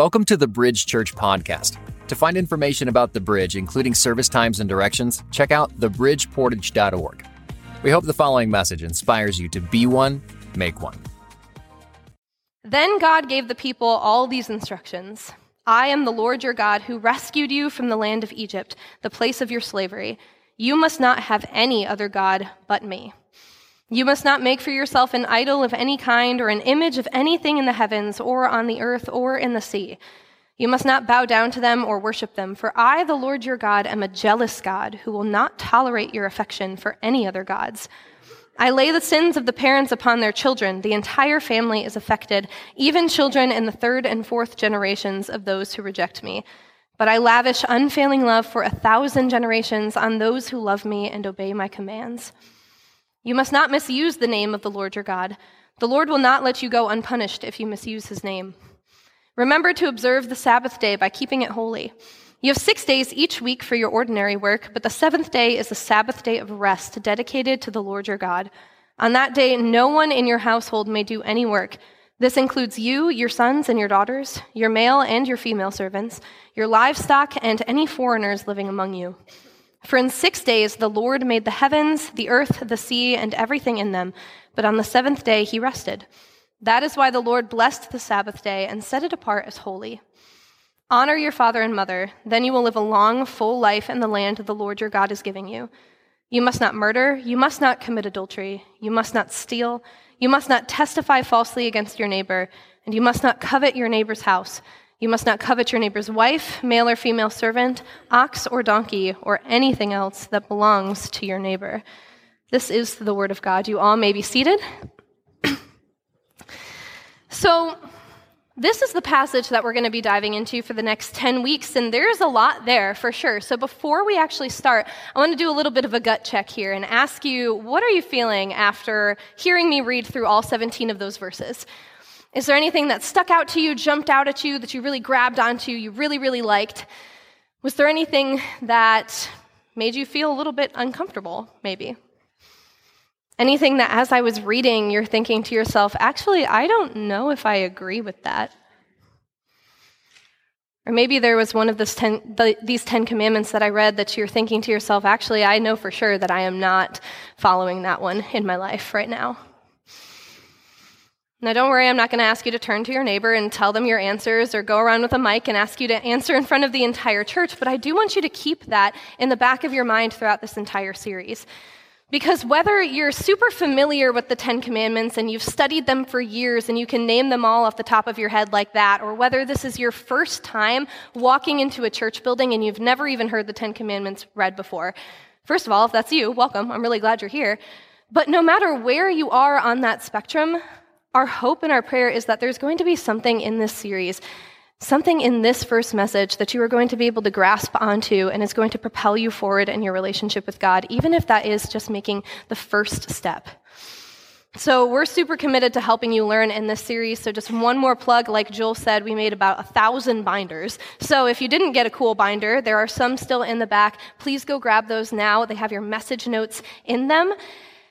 Welcome to the Bridge Church Podcast. To find information about the Bridge, including service times and directions, check out thebridgeportage.org. We hope the following message inspires you to be one, make one. Then God gave the people all these instructions I am the Lord your God who rescued you from the land of Egypt, the place of your slavery. You must not have any other God but me. You must not make for yourself an idol of any kind or an image of anything in the heavens or on the earth or in the sea. You must not bow down to them or worship them, for I, the Lord your God, am a jealous God who will not tolerate your affection for any other gods. I lay the sins of the parents upon their children. The entire family is affected, even children in the third and fourth generations of those who reject me. But I lavish unfailing love for a thousand generations on those who love me and obey my commands. You must not misuse the name of the Lord your God. The Lord will not let you go unpunished if you misuse his name. Remember to observe the Sabbath day by keeping it holy. You have six days each week for your ordinary work, but the seventh day is the Sabbath day of rest dedicated to the Lord your God. On that day, no one in your household may do any work. This includes you, your sons and your daughters, your male and your female servants, your livestock, and any foreigners living among you. For in six days the Lord made the heavens, the earth, the sea, and everything in them, but on the seventh day he rested. That is why the Lord blessed the Sabbath day and set it apart as holy. Honor your father and mother, then you will live a long, full life in the land the Lord your God is giving you. You must not murder, you must not commit adultery, you must not steal, you must not testify falsely against your neighbor, and you must not covet your neighbor's house. You must not covet your neighbor's wife, male or female servant, ox or donkey, or anything else that belongs to your neighbor. This is the word of God. You all may be seated. so, this is the passage that we're going to be diving into for the next 10 weeks, and there's a lot there for sure. So, before we actually start, I want to do a little bit of a gut check here and ask you what are you feeling after hearing me read through all 17 of those verses? Is there anything that stuck out to you, jumped out at you, that you really grabbed onto, you really, really liked? Was there anything that made you feel a little bit uncomfortable, maybe? Anything that as I was reading, you're thinking to yourself, actually, I don't know if I agree with that. Or maybe there was one of ten, the, these Ten Commandments that I read that you're thinking to yourself, actually, I know for sure that I am not following that one in my life right now. Now, don't worry, I'm not going to ask you to turn to your neighbor and tell them your answers or go around with a mic and ask you to answer in front of the entire church, but I do want you to keep that in the back of your mind throughout this entire series. Because whether you're super familiar with the Ten Commandments and you've studied them for years and you can name them all off the top of your head like that, or whether this is your first time walking into a church building and you've never even heard the Ten Commandments read before, first of all, if that's you, welcome. I'm really glad you're here. But no matter where you are on that spectrum, our hope and our prayer is that there's going to be something in this series, something in this first message that you are going to be able to grasp onto and is going to propel you forward in your relationship with God, even if that is just making the first step. So, we're super committed to helping you learn in this series. So, just one more plug like Joel said, we made about a thousand binders. So, if you didn't get a cool binder, there are some still in the back. Please go grab those now. They have your message notes in them.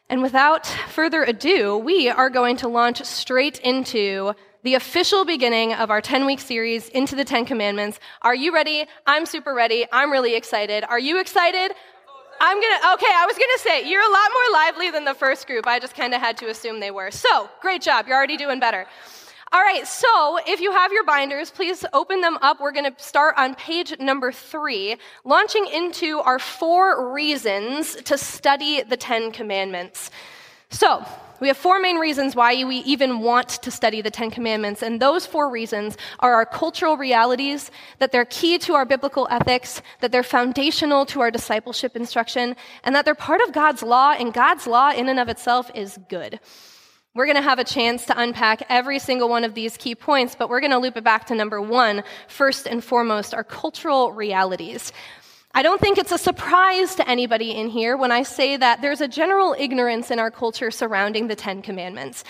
And without further ado, we are going to launch straight into the official beginning of our 10 week series into the 10 commandments. Are you ready? I'm super ready. I'm really excited. Are you excited? I'm gonna, okay, I was gonna say, you're a lot more lively than the first group. I just kind of had to assume they were. So, great job. You're already doing better. All right, so if you have your binders, please open them up. We're going to start on page number three, launching into our four reasons to study the Ten Commandments. So, we have four main reasons why we even want to study the Ten Commandments, and those four reasons are our cultural realities, that they're key to our biblical ethics, that they're foundational to our discipleship instruction, and that they're part of God's law, and God's law in and of itself is good. We're going to have a chance to unpack every single one of these key points, but we're going to loop it back to number one, first and foremost, our cultural realities. I don't think it's a surprise to anybody in here when I say that there's a general ignorance in our culture surrounding the Ten Commandments.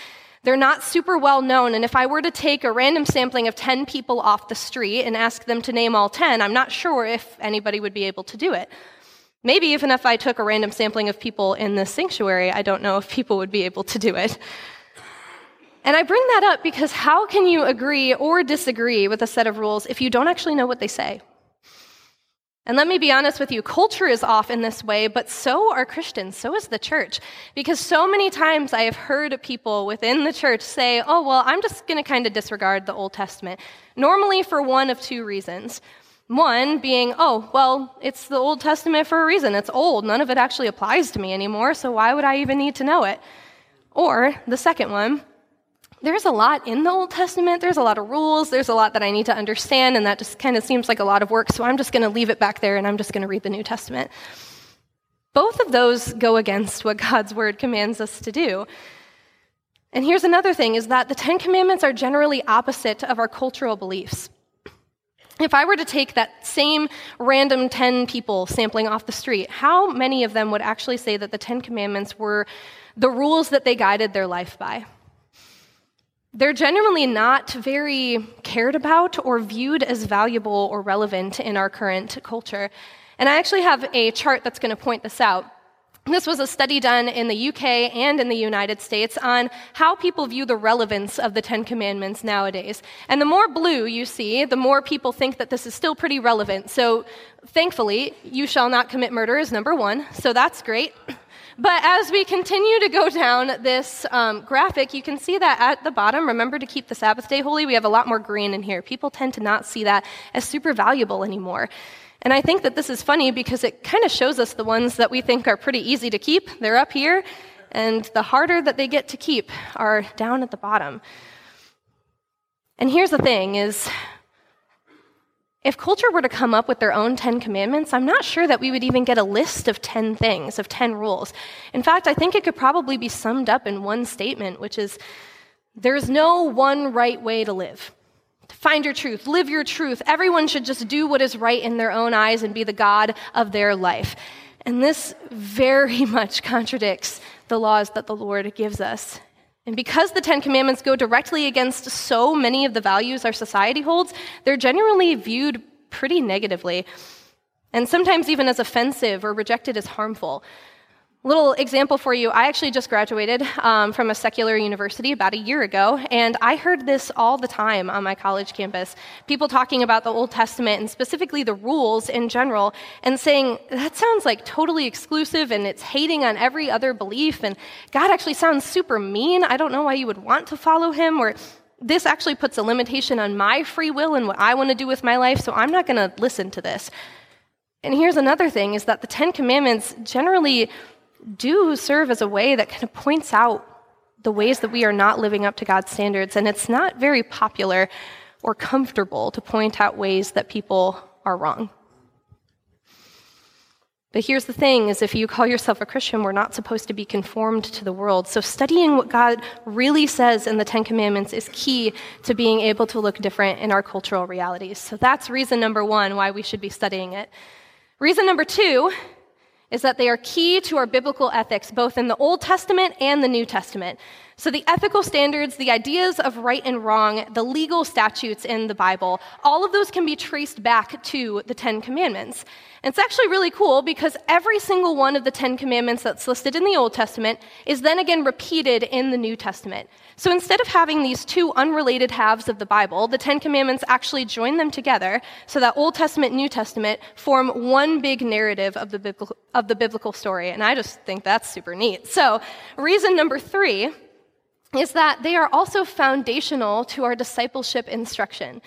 They're not super well known, and if I were to take a random sampling of 10 people off the street and ask them to name all 10, I'm not sure if anybody would be able to do it. Maybe even if I took a random sampling of people in this sanctuary, I don't know if people would be able to do it. And I bring that up because how can you agree or disagree with a set of rules if you don't actually know what they say? And let me be honest with you, culture is off in this way, but so are Christians, so is the church. Because so many times I have heard people within the church say, oh, well, I'm just going to kind of disregard the Old Testament. Normally for one of two reasons. One being, oh, well, it's the Old Testament for a reason. It's old. None of it actually applies to me anymore, so why would I even need to know it? Or the second one, there's a lot in the Old Testament. There's a lot of rules. There's a lot that I need to understand, and that just kind of seems like a lot of work. So I'm just going to leave it back there and I'm just going to read the New Testament. Both of those go against what God's word commands us to do. And here's another thing is that the 10 commandments are generally opposite of our cultural beliefs. If I were to take that same random 10 people sampling off the street, how many of them would actually say that the 10 commandments were the rules that they guided their life by? They're generally not very cared about or viewed as valuable or relevant in our current culture. And I actually have a chart that's going to point this out. This was a study done in the UK and in the United States on how people view the relevance of the Ten Commandments nowadays. And the more blue you see, the more people think that this is still pretty relevant. So, thankfully, you shall not commit murder is number one. So, that's great. But as we continue to go down this um, graphic, you can see that at the bottom, remember to keep the Sabbath day holy, we have a lot more green in here. People tend to not see that as super valuable anymore. And I think that this is funny because it kind of shows us the ones that we think are pretty easy to keep. They're up here, and the harder that they get to keep are down at the bottom. And here's the thing is if culture were to come up with their own 10 commandments, I'm not sure that we would even get a list of 10 things, of 10 rules. In fact, I think it could probably be summed up in one statement, which is there's no one right way to live. Find your truth, live your truth. Everyone should just do what is right in their own eyes and be the God of their life. And this very much contradicts the laws that the Lord gives us. And because the Ten Commandments go directly against so many of the values our society holds, they're generally viewed pretty negatively, and sometimes even as offensive or rejected as harmful. Little example for you I actually just graduated um, from a secular university about a year ago, and I heard this all the time on my college campus. People talking about the Old Testament and specifically the rules in general, and saying, that sounds like totally exclusive and it's hating on every other belief, and God actually sounds super mean. I don't know why you would want to follow him, or this actually puts a limitation on my free will and what I want to do with my life, so I'm not going to listen to this. And here's another thing is that the Ten Commandments generally do serve as a way that kind of points out the ways that we are not living up to God's standards. And it's not very popular or comfortable to point out ways that people are wrong. But here's the thing is if you call yourself a Christian, we're not supposed to be conformed to the world. So studying what God really says in the 10 commandments is key to being able to look different in our cultural realities. So that's reason number 1 why we should be studying it. Reason number 2 is that they are key to our biblical ethics, both in the Old Testament and the New Testament. So, the ethical standards, the ideas of right and wrong, the legal statutes in the Bible, all of those can be traced back to the Ten Commandments. And it's actually really cool because every single one of the Ten Commandments that's listed in the Old Testament is then again repeated in the New Testament. So instead of having these two unrelated halves of the Bible, the Ten Commandments actually join them together so that Old Testament New Testament form one big narrative of the, biblical, of the biblical story. And I just think that's super neat. So, reason number three is that they are also foundational to our discipleship instruction.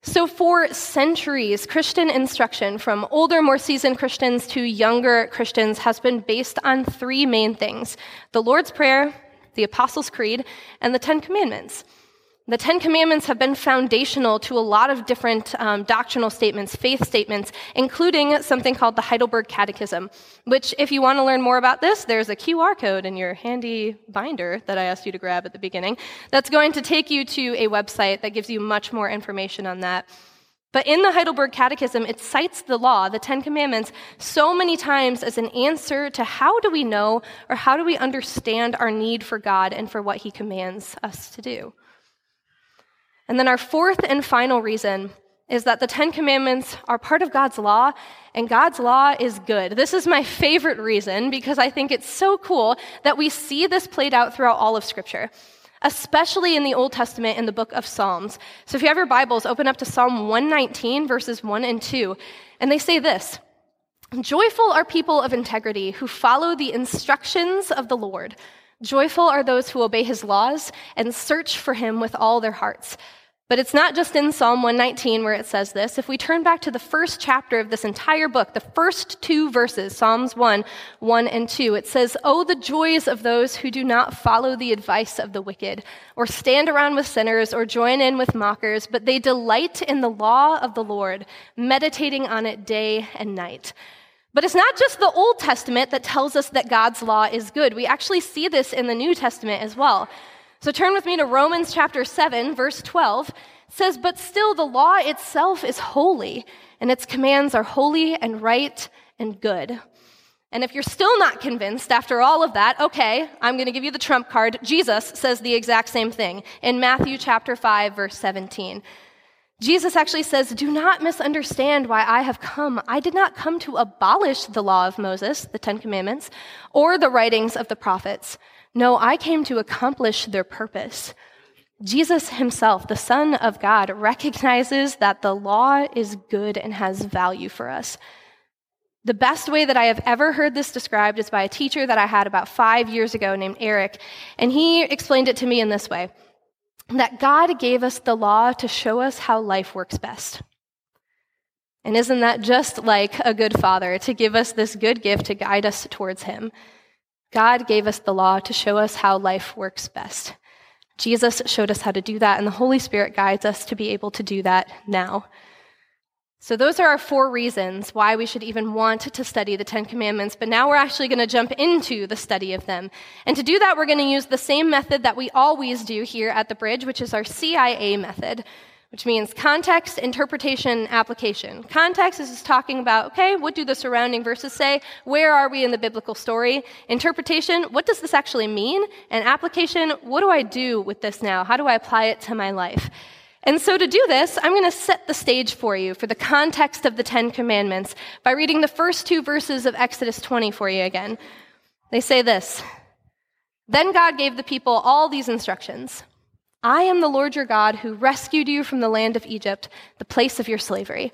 So, for centuries, Christian instruction from older, more seasoned Christians to younger Christians has been based on three main things the Lord's Prayer, the Apostles' Creed, and the Ten Commandments. The Ten Commandments have been foundational to a lot of different um, doctrinal statements, faith statements, including something called the Heidelberg Catechism, which, if you want to learn more about this, there's a QR code in your handy binder that I asked you to grab at the beginning that's going to take you to a website that gives you much more information on that. But in the Heidelberg Catechism, it cites the law, the Ten Commandments, so many times as an answer to how do we know or how do we understand our need for God and for what He commands us to do. And then our fourth and final reason is that the Ten Commandments are part of God's law, and God's law is good. This is my favorite reason because I think it's so cool that we see this played out throughout all of Scripture. Especially in the Old Testament in the book of Psalms. So if you have your Bibles, open up to Psalm 119, verses 1 and 2. And they say this Joyful are people of integrity who follow the instructions of the Lord. Joyful are those who obey his laws and search for him with all their hearts. But it's not just in Psalm 119 where it says this. If we turn back to the first chapter of this entire book, the first two verses, Psalms 1, 1 and 2, it says, Oh, the joys of those who do not follow the advice of the wicked, or stand around with sinners, or join in with mockers, but they delight in the law of the Lord, meditating on it day and night. But it's not just the Old Testament that tells us that God's law is good. We actually see this in the New Testament as well. So turn with me to Romans chapter 7, verse 12. It says, But still the law itself is holy, and its commands are holy and right and good. And if you're still not convinced after all of that, okay, I'm going to give you the trump card. Jesus says the exact same thing in Matthew chapter 5, verse 17. Jesus actually says, Do not misunderstand why I have come. I did not come to abolish the law of Moses, the Ten Commandments, or the writings of the prophets. No, I came to accomplish their purpose. Jesus himself, the Son of God, recognizes that the law is good and has value for us. The best way that I have ever heard this described is by a teacher that I had about five years ago named Eric, and he explained it to me in this way that God gave us the law to show us how life works best. And isn't that just like a good father to give us this good gift to guide us towards Him? God gave us the law to show us how life works best. Jesus showed us how to do that, and the Holy Spirit guides us to be able to do that now. So, those are our four reasons why we should even want to study the Ten Commandments, but now we're actually going to jump into the study of them. And to do that, we're going to use the same method that we always do here at the Bridge, which is our CIA method which means context, interpretation, application. Context is just talking about, okay, what do the surrounding verses say? Where are we in the biblical story? Interpretation, what does this actually mean? And application, what do I do with this now? How do I apply it to my life? And so to do this, I'm going to set the stage for you for the context of the Ten Commandments by reading the first two verses of Exodus 20 for you again. They say this Then God gave the people all these instructions. I am the Lord your God who rescued you from the land of Egypt, the place of your slavery.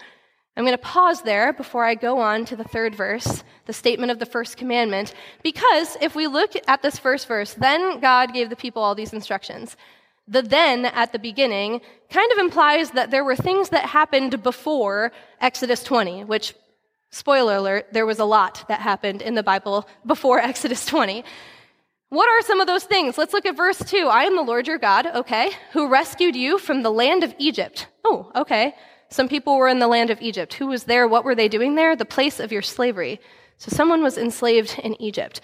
I'm going to pause there before I go on to the third verse, the statement of the first commandment, because if we look at this first verse, then God gave the people all these instructions. The then at the beginning kind of implies that there were things that happened before Exodus 20, which, spoiler alert, there was a lot that happened in the Bible before Exodus 20. What are some of those things? Let's look at verse 2. I am the Lord your God, okay, who rescued you from the land of Egypt. Oh, okay. Some people were in the land of Egypt. Who was there? What were they doing there? The place of your slavery. So someone was enslaved in Egypt.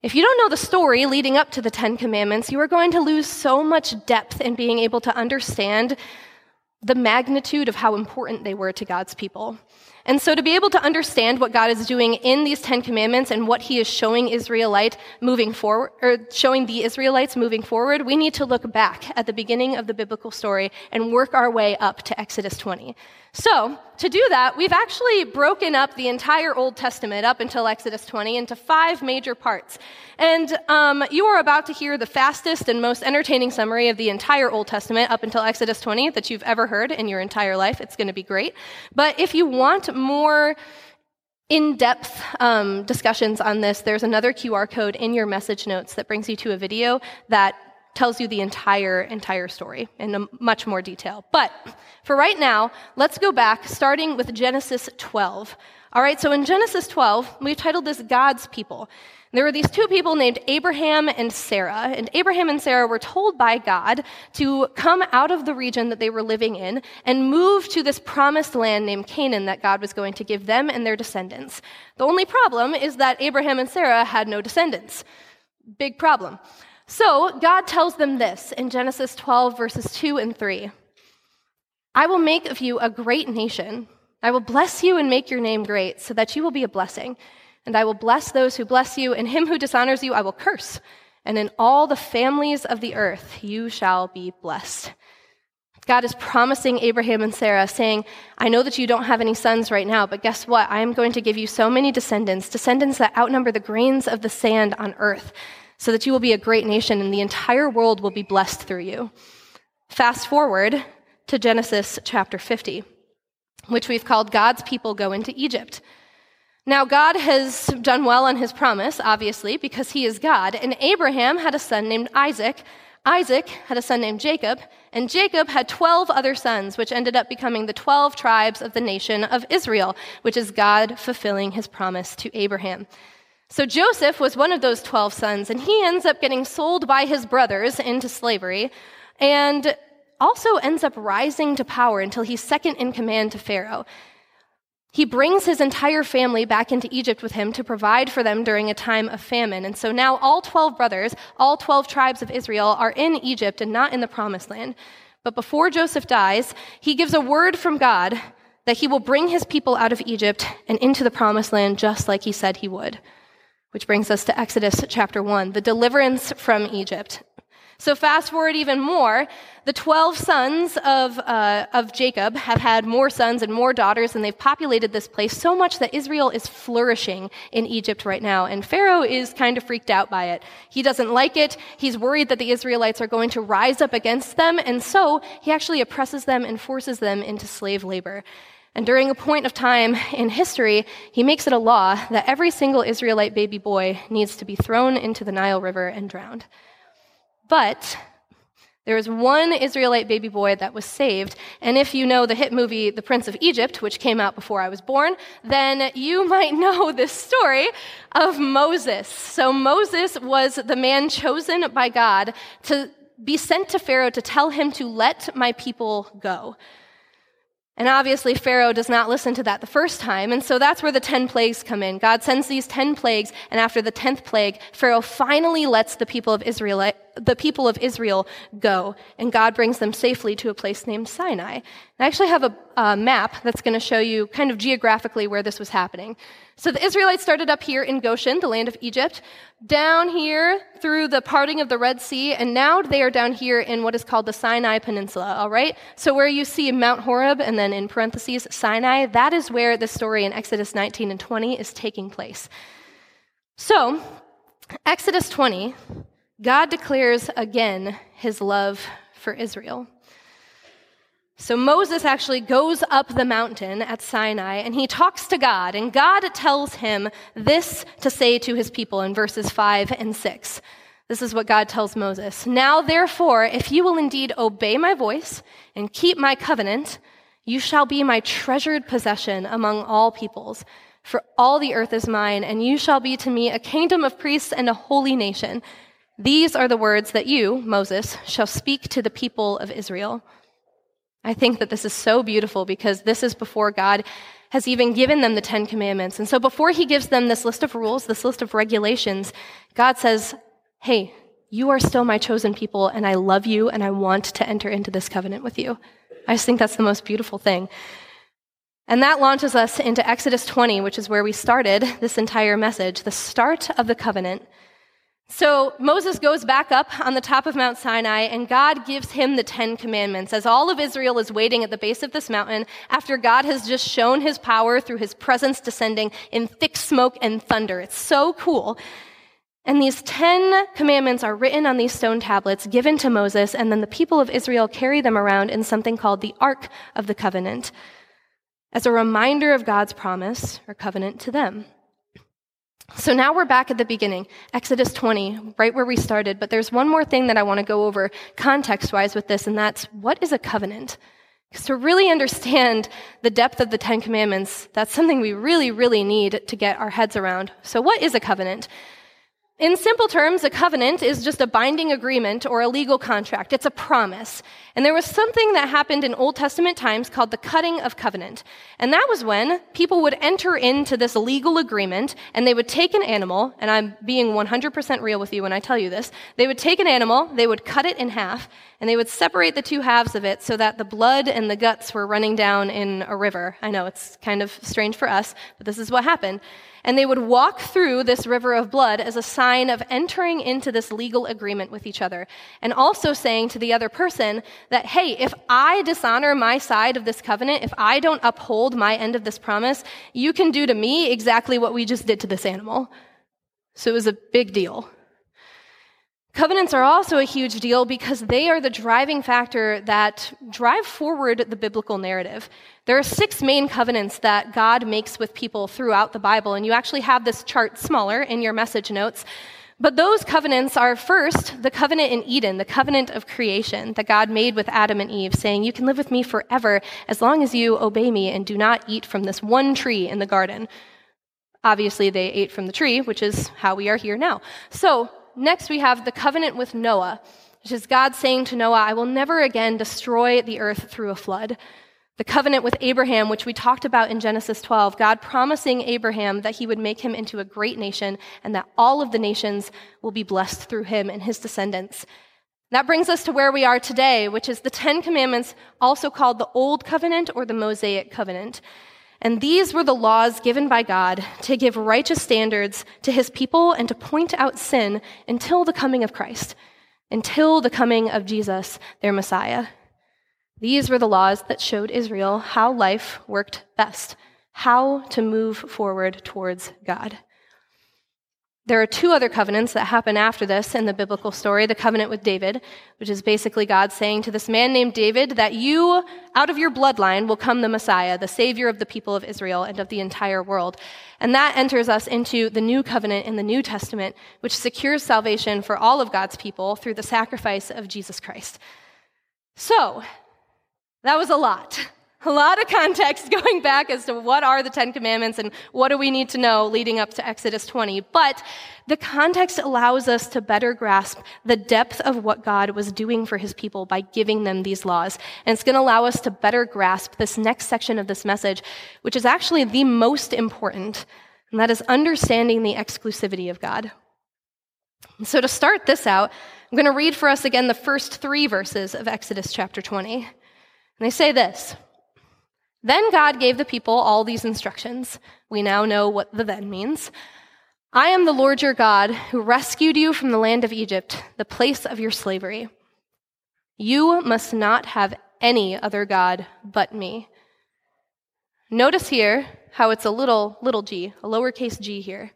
If you don't know the story leading up to the Ten Commandments, you are going to lose so much depth in being able to understand the magnitude of how important they were to God's people. And so to be able to understand what God is doing in these 10 commandments and what he is showing Israelite moving forward, or showing the Israelites moving forward, we need to look back at the beginning of the biblical story and work our way up to Exodus 20. So, to do that, we've actually broken up the entire Old Testament up until Exodus 20 into five major parts. And um, you are about to hear the fastest and most entertaining summary of the entire Old Testament up until Exodus 20 that you've ever heard in your entire life. It's going to be great. But if you want more in depth um, discussions on this, there's another QR code in your message notes that brings you to a video that tells you the entire, entire story in much more detail. But for right now, let's go back, starting with Genesis 12. All right, so in Genesis 12, we've titled this God's people. There were these two people named Abraham and Sarah, and Abraham and Sarah were told by God to come out of the region that they were living in and move to this promised land named Canaan that God was going to give them and their descendants. The only problem is that Abraham and Sarah had no descendants. Big problem. So God tells them this in Genesis 12, verses 2 and 3 I will make of you a great nation. I will bless you and make your name great, so that you will be a blessing. And I will bless those who bless you, and him who dishonors you I will curse. And in all the families of the earth you shall be blessed. God is promising Abraham and Sarah, saying, I know that you don't have any sons right now, but guess what? I am going to give you so many descendants, descendants that outnumber the grains of the sand on earth. so that you will be a great nation and the entire world will be blessed through you. Fast forward to Genesis chapter 50, which we've called God's people go into Egypt. Now, God has done well on his promise, obviously, because he is God. And Abraham had a son named Isaac. Isaac had a son named Jacob. And Jacob had 12 other sons, which ended up becoming the 12 tribes of the nation of Israel, which is God fulfilling his promise to Abraham. So Joseph was one of those 12 sons, and he ends up getting sold by his brothers into slavery. And also ends up rising to power until he's second in command to Pharaoh. He brings his entire family back into Egypt with him to provide for them during a time of famine. And so now all 12 brothers, all 12 tribes of Israel are in Egypt and not in the promised land. But before Joseph dies, he gives a word from God that he will bring his people out of Egypt and into the promised land just like he said he would. Which brings us to Exodus chapter 1, the deliverance from Egypt. So fast forward even more, the 12 sons of, uh, of Jacob have had more sons and more daughters, and they've populated this place so much that Israel is flourishing in Egypt right now. And Pharaoh is kind of freaked out by it. He doesn't like it. He's worried that the Israelites are going to rise up against them, and so he actually oppresses them and forces them into slave labor. And during a point of time in history, he makes it a law that every single Israelite baby boy needs to be thrown into the Nile River and drowned. But there was one Israelite baby boy that was saved. And if you know the hit movie The Prince of Egypt, which came out before I was born, then you might know this story of Moses. So Moses was the man chosen by God to be sent to Pharaoh to tell him to let my people go. And obviously, Pharaoh does not listen to that the first time. And so that's where the 10 plagues come in. God sends these 10 plagues, and after the 10th plague, Pharaoh finally lets the people of Israel, the people of Israel go, and God brings them safely to a place named Sinai. I actually have a, a map that's going to show you kind of geographically where this was happening. So the Israelites started up here in Goshen, the land of Egypt, down here through the parting of the Red Sea, and now they are down here in what is called the Sinai Peninsula, all right? So where you see Mount Horeb and then in parentheses Sinai, that is where the story in Exodus 19 and 20 is taking place. So, Exodus 20, God declares again his love for Israel. So Moses actually goes up the mountain at Sinai and he talks to God, and God tells him this to say to his people in verses 5 and 6. This is what God tells Moses. Now, therefore, if you will indeed obey my voice and keep my covenant, you shall be my treasured possession among all peoples. For all the earth is mine, and you shall be to me a kingdom of priests and a holy nation. These are the words that you, Moses, shall speak to the people of Israel. I think that this is so beautiful because this is before God has even given them the Ten Commandments. And so before he gives them this list of rules, this list of regulations, God says, Hey, you are still my chosen people, and I love you, and I want to enter into this covenant with you. I just think that's the most beautiful thing. And that launches us into Exodus 20, which is where we started this entire message, the start of the covenant. So Moses goes back up on the top of Mount Sinai, and God gives him the Ten Commandments as all of Israel is waiting at the base of this mountain after God has just shown his power through his presence descending in thick smoke and thunder. It's so cool. And these Ten Commandments are written on these stone tablets given to Moses, and then the people of Israel carry them around in something called the Ark of the Covenant as a reminder of God's promise or covenant to them. So now we're back at the beginning, Exodus 20, right where we started. But there's one more thing that I want to go over context wise with this, and that's what is a covenant? Because to really understand the depth of the Ten Commandments, that's something we really, really need to get our heads around. So, what is a covenant? In simple terms, a covenant is just a binding agreement or a legal contract. It's a promise. And there was something that happened in Old Testament times called the cutting of covenant. And that was when people would enter into this legal agreement and they would take an animal, and I'm being 100% real with you when I tell you this. They would take an animal, they would cut it in half, and they would separate the two halves of it so that the blood and the guts were running down in a river. I know it's kind of strange for us, but this is what happened and they would walk through this river of blood as a sign of entering into this legal agreement with each other. And also saying to the other person that, hey, if I dishonor my side of this covenant, if I don't uphold my end of this promise, you can do to me exactly what we just did to this animal. So it was a big deal. Covenants are also a huge deal because they are the driving factor that drive forward the biblical narrative. There are six main covenants that God makes with people throughout the Bible, and you actually have this chart smaller in your message notes. But those covenants are first the covenant in Eden, the covenant of creation that God made with Adam and Eve, saying, You can live with me forever as long as you obey me and do not eat from this one tree in the garden. Obviously, they ate from the tree, which is how we are here now. So, next we have the covenant with Noah, which is God saying to Noah, I will never again destroy the earth through a flood. The covenant with Abraham, which we talked about in Genesis 12, God promising Abraham that he would make him into a great nation and that all of the nations will be blessed through him and his descendants. That brings us to where we are today, which is the Ten Commandments, also called the Old Covenant or the Mosaic Covenant. And these were the laws given by God to give righteous standards to his people and to point out sin until the coming of Christ, until the coming of Jesus, their Messiah. These were the laws that showed Israel how life worked best, how to move forward towards God. There are two other covenants that happen after this in the biblical story the covenant with David, which is basically God saying to this man named David that you, out of your bloodline, will come the Messiah, the Savior of the people of Israel and of the entire world. And that enters us into the new covenant in the New Testament, which secures salvation for all of God's people through the sacrifice of Jesus Christ. So, that was a lot. A lot of context going back as to what are the Ten Commandments and what do we need to know leading up to Exodus 20. But the context allows us to better grasp the depth of what God was doing for his people by giving them these laws. And it's going to allow us to better grasp this next section of this message, which is actually the most important, and that is understanding the exclusivity of God. So to start this out, I'm going to read for us again the first three verses of Exodus chapter 20. And they say this Then God gave the people all these instructions. We now know what the then means. I am the Lord your God who rescued you from the land of Egypt, the place of your slavery. You must not have any other God but me. Notice here how it's a little, little g, a lowercase g here.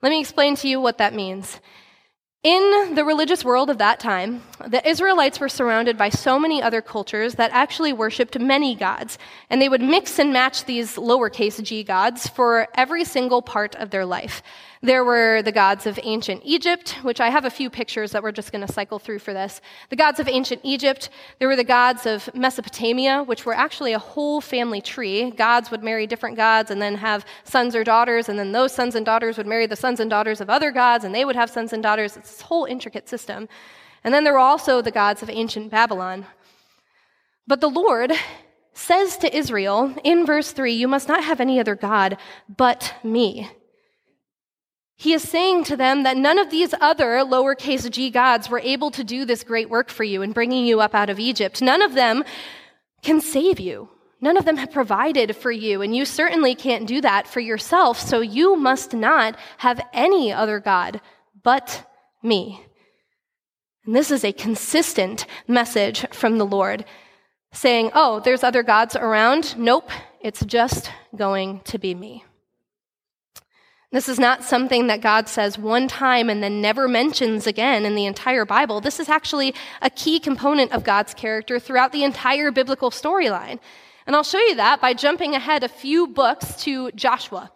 Let me explain to you what that means. In the religious world of that time, the Israelites were surrounded by so many other cultures that actually worshiped many gods, and they would mix and match these lowercase g gods for every single part of their life. There were the gods of ancient Egypt, which I have a few pictures that we're just going to cycle through for this. The gods of ancient Egypt. There were the gods of Mesopotamia, which were actually a whole family tree. Gods would marry different gods and then have sons or daughters, and then those sons and daughters would marry the sons and daughters of other gods, and they would have sons and daughters. It's this whole intricate system. And then there were also the gods of ancient Babylon. But the Lord says to Israel in verse 3 You must not have any other God but me. He is saying to them that none of these other lowercase g gods were able to do this great work for you in bringing you up out of Egypt. None of them can save you. None of them have provided for you, and you certainly can't do that for yourself, so you must not have any other God but me. And this is a consistent message from the Lord saying, Oh, there's other gods around? Nope, it's just going to be me. This is not something that God says one time and then never mentions again in the entire Bible. This is actually a key component of God's character throughout the entire biblical storyline. And I'll show you that by jumping ahead a few books to Joshua.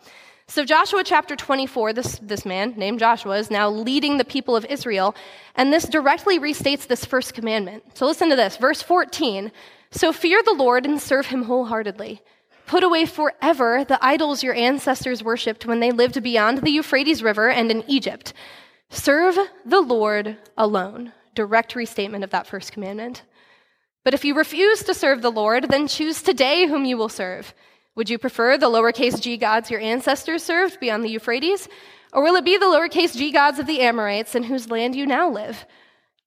So, Joshua chapter 24, this, this man named Joshua is now leading the people of Israel, and this directly restates this first commandment. So, listen to this, verse 14. So, fear the Lord and serve him wholeheartedly. Put away forever the idols your ancestors worshipped when they lived beyond the Euphrates River and in Egypt. Serve the Lord alone. Direct restatement of that first commandment. But if you refuse to serve the Lord, then choose today whom you will serve. Would you prefer the lowercase g gods your ancestors served beyond the Euphrates? Or will it be the lowercase g gods of the Amorites in whose land you now live?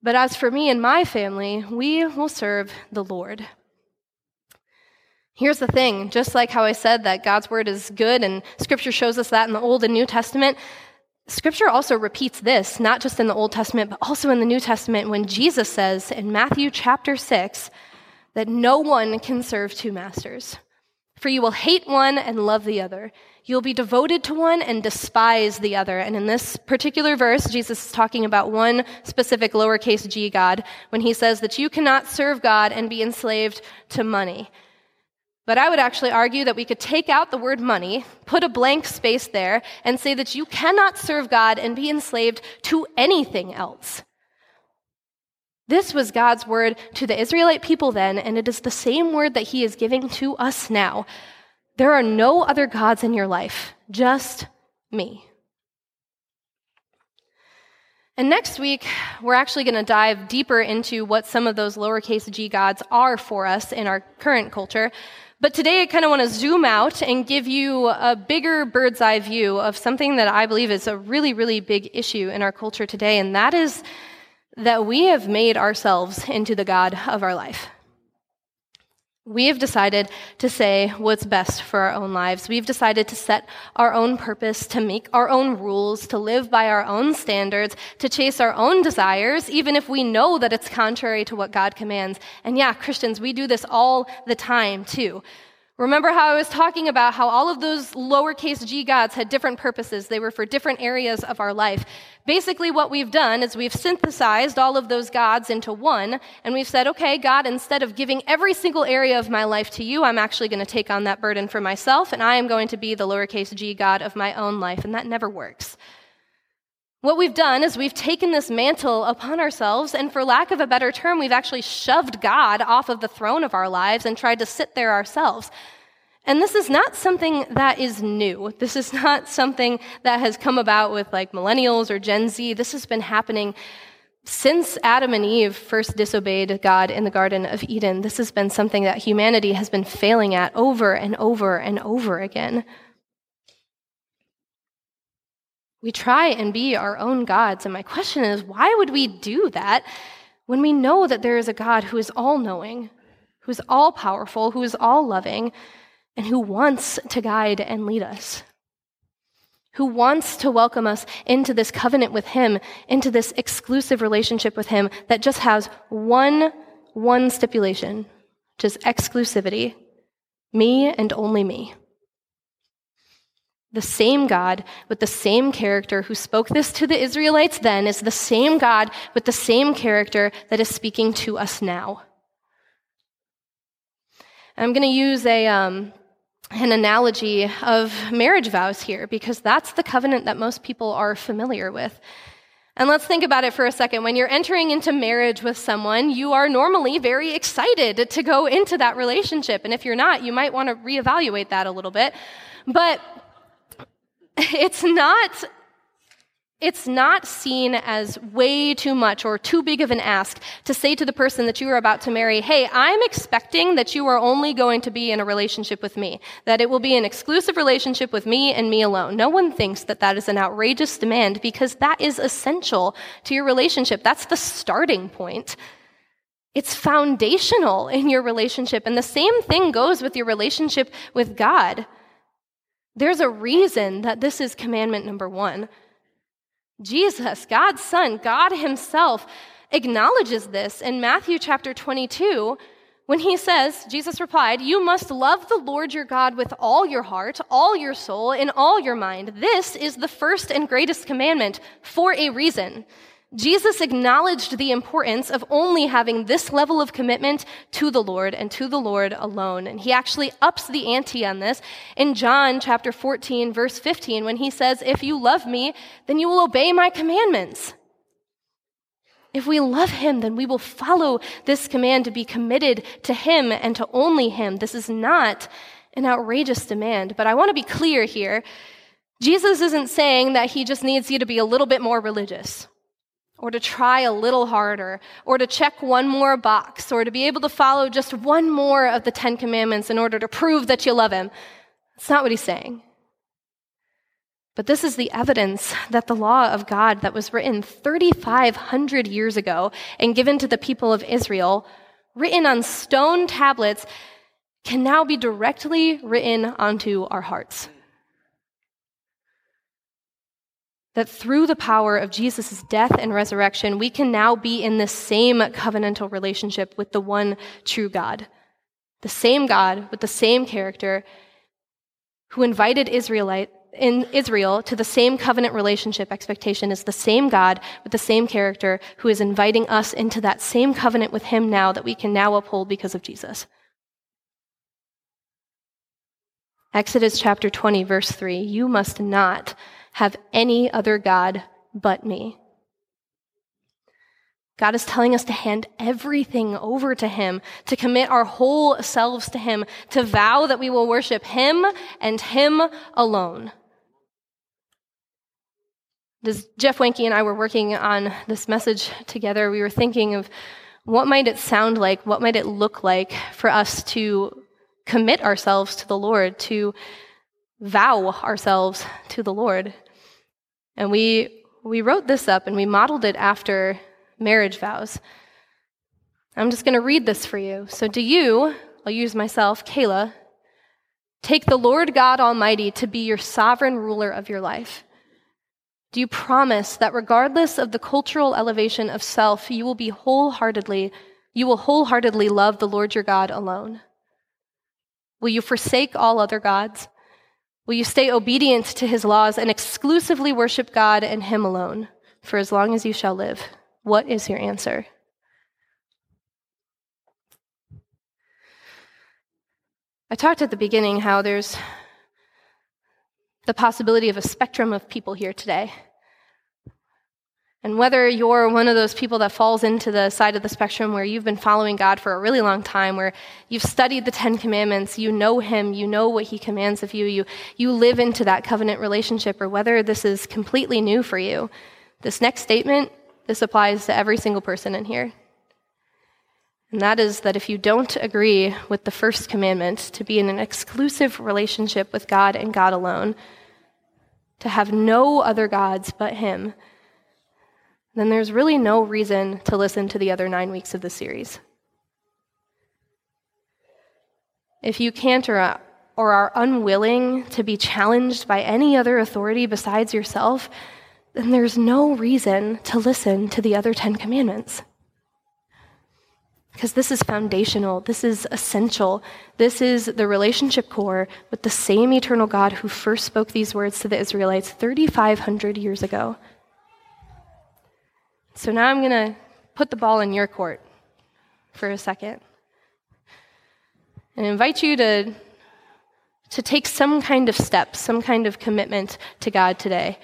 But as for me and my family, we will serve the Lord. Here's the thing just like how I said that God's word is good and scripture shows us that in the Old and New Testament, scripture also repeats this, not just in the Old Testament, but also in the New Testament when Jesus says in Matthew chapter 6 that no one can serve two masters. For you will hate one and love the other. You'll be devoted to one and despise the other. And in this particular verse, Jesus is talking about one specific lowercase g God when he says that you cannot serve God and be enslaved to money. But I would actually argue that we could take out the word money, put a blank space there, and say that you cannot serve God and be enslaved to anything else. This was God's word to the Israelite people then, and it is the same word that He is giving to us now. There are no other gods in your life, just me. And next week, we're actually going to dive deeper into what some of those lowercase g gods are for us in our current culture. But today, I kind of want to zoom out and give you a bigger bird's eye view of something that I believe is a really, really big issue in our culture today, and that is that we have made ourselves into the God of our life. We have decided to say what's best for our own lives. We've decided to set our own purpose, to make our own rules, to live by our own standards, to chase our own desires, even if we know that it's contrary to what God commands. And yeah, Christians, we do this all the time too. Remember how I was talking about how all of those lowercase g gods had different purposes? They were for different areas of our life. Basically, what we've done is we've synthesized all of those gods into one, and we've said, okay, God, instead of giving every single area of my life to you, I'm actually going to take on that burden for myself, and I am going to be the lowercase g God of my own life, and that never works. What we've done is we've taken this mantle upon ourselves, and for lack of a better term, we've actually shoved God off of the throne of our lives and tried to sit there ourselves. And this is not something that is new. This is not something that has come about with like millennials or Gen Z. This has been happening since Adam and Eve first disobeyed God in the Garden of Eden. This has been something that humanity has been failing at over and over and over again. We try and be our own gods. And my question is, why would we do that when we know that there is a God who is all knowing, who is all powerful, who is all loving, and who wants to guide and lead us? Who wants to welcome us into this covenant with Him, into this exclusive relationship with Him that just has one, one stipulation, just exclusivity me and only me. The same God with the same character who spoke this to the Israelites then is the same God with the same character that is speaking to us now. I'm going to use a, um, an analogy of marriage vows here because that's the covenant that most people are familiar with. And let's think about it for a second. When you're entering into marriage with someone, you are normally very excited to go into that relationship. And if you're not, you might want to reevaluate that a little bit. But it's not it's not seen as way too much or too big of an ask to say to the person that you are about to marry, hey, I'm expecting that you are only going to be in a relationship with me, that it will be an exclusive relationship with me and me alone. No one thinks that that is an outrageous demand because that is essential to your relationship. That's the starting point. It's foundational in your relationship. And the same thing goes with your relationship with God. There's a reason that this is commandment number one. Jesus, God's Son, God Himself, acknowledges this in Matthew chapter 22 when He says, Jesus replied, You must love the Lord your God with all your heart, all your soul, and all your mind. This is the first and greatest commandment for a reason. Jesus acknowledged the importance of only having this level of commitment to the Lord and to the Lord alone. And he actually ups the ante on this in John chapter 14, verse 15, when he says, If you love me, then you will obey my commandments. If we love him, then we will follow this command to be committed to him and to only him. This is not an outrageous demand, but I want to be clear here. Jesus isn't saying that he just needs you to be a little bit more religious or to try a little harder, or to check one more box, or to be able to follow just one more of the Ten Commandments in order to prove that you love Him. That's not what He's saying. But this is the evidence that the law of God that was written 3,500 years ago and given to the people of Israel, written on stone tablets, can now be directly written onto our hearts. That through the power of Jesus' death and resurrection, we can now be in the same covenantal relationship with the one true God. The same God with the same character who invited Israelite in Israel to the same covenant relationship expectation is the same God with the same character who is inviting us into that same covenant with him now that we can now uphold because of Jesus. Exodus chapter 20 verse 3, you must not have any other God but me. God is telling us to hand everything over to Him, to commit our whole selves to Him, to vow that we will worship Him and Him alone. As Jeff Wanke and I were working on this message together, we were thinking of what might it sound like, what might it look like for us to commit ourselves to the Lord, to vow ourselves to the Lord. And we we wrote this up and we modeled it after marriage vows. I'm just going to read this for you. So, do you, I'll use myself, Kayla, take the Lord God Almighty to be your sovereign ruler of your life? Do you promise that regardless of the cultural elevation of self, you will be wholeheartedly, you will wholeheartedly love the Lord your God alone? Will you forsake all other gods? Will you stay obedient to his laws and exclusively worship God and him alone for as long as you shall live? What is your answer? I talked at the beginning how there's the possibility of a spectrum of people here today. And whether you're one of those people that falls into the side of the spectrum where you've been following God for a really long time, where you've studied the Ten Commandments, you know Him, you know what He commands of you, you, you live into that covenant relationship, or whether this is completely new for you, this next statement, this applies to every single person in here. And that is that if you don't agree with the first commandment to be in an exclusive relationship with God and God alone, to have no other gods but Him, then there's really no reason to listen to the other nine weeks of the series. If you can't or, or are unwilling to be challenged by any other authority besides yourself, then there's no reason to listen to the other Ten Commandments. Because this is foundational, this is essential, this is the relationship core with the same eternal God who first spoke these words to the Israelites 3,500 years ago. So now I'm going to put the ball in your court for a second and invite you to, to take some kind of step, some kind of commitment to God today.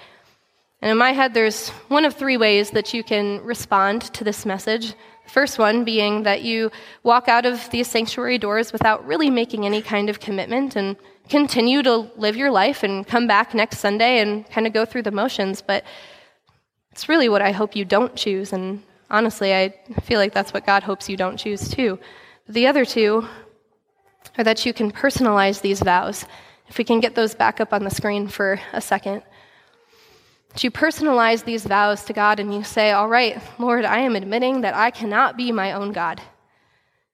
And in my head, there's one of three ways that you can respond to this message. The first one being that you walk out of these sanctuary doors without really making any kind of commitment and continue to live your life and come back next Sunday and kind of go through the motions. But it's really what I hope you don't choose, and honestly, I feel like that's what God hopes you don't choose too. But the other two are that you can personalize these vows. If we can get those back up on the screen for a second. That you personalize these vows to God and you say, All right, Lord, I am admitting that I cannot be my own God,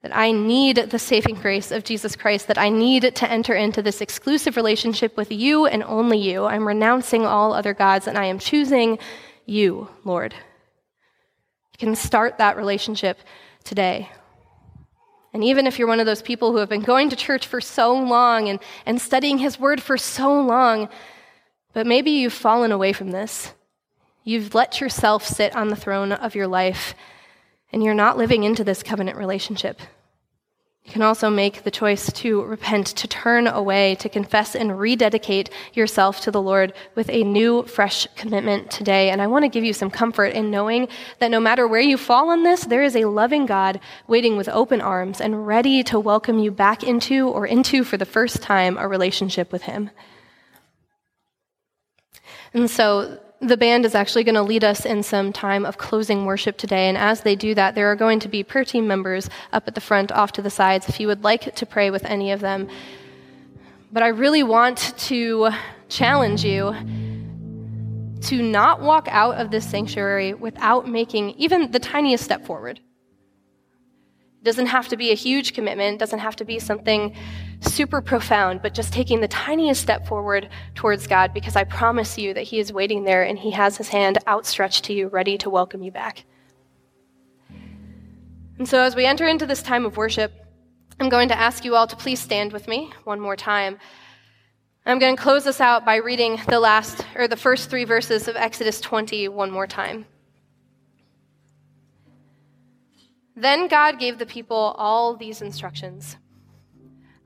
that I need the saving grace of Jesus Christ, that I need to enter into this exclusive relationship with you and only you. I'm renouncing all other gods and I am choosing you, Lord. You can start that relationship today. And even if you're one of those people who have been going to church for so long and, and studying His Word for so long, but maybe you've fallen away from this, you've let yourself sit on the throne of your life, and you're not living into this covenant relationship. You can also make the choice to repent, to turn away, to confess and rededicate yourself to the Lord with a new, fresh commitment today. And I want to give you some comfort in knowing that no matter where you fall on this, there is a loving God waiting with open arms and ready to welcome you back into or into for the first time a relationship with Him. And so the band is actually going to lead us in some time of closing worship today. And as they do that, there are going to be prayer team members up at the front, off to the sides, if you would like to pray with any of them. But I really want to challenge you to not walk out of this sanctuary without making even the tiniest step forward. It doesn't have to be a huge commitment, it doesn't have to be something super profound, but just taking the tiniest step forward towards God because I promise you that He is waiting there and He has His hand outstretched to you, ready to welcome you back. And so, as we enter into this time of worship, I'm going to ask you all to please stand with me one more time. I'm going to close this out by reading the last or the first 3 verses of Exodus 20 one more time. Then God gave the people all these instructions.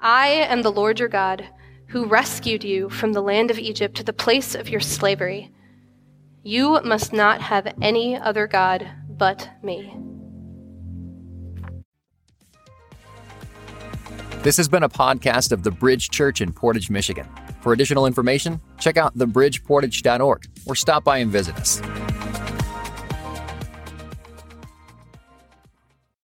I am the Lord your God, who rescued you from the land of Egypt to the place of your slavery. You must not have any other God but me. This has been a podcast of the Bridge Church in Portage, Michigan. For additional information, check out thebridgeportage.org or stop by and visit us.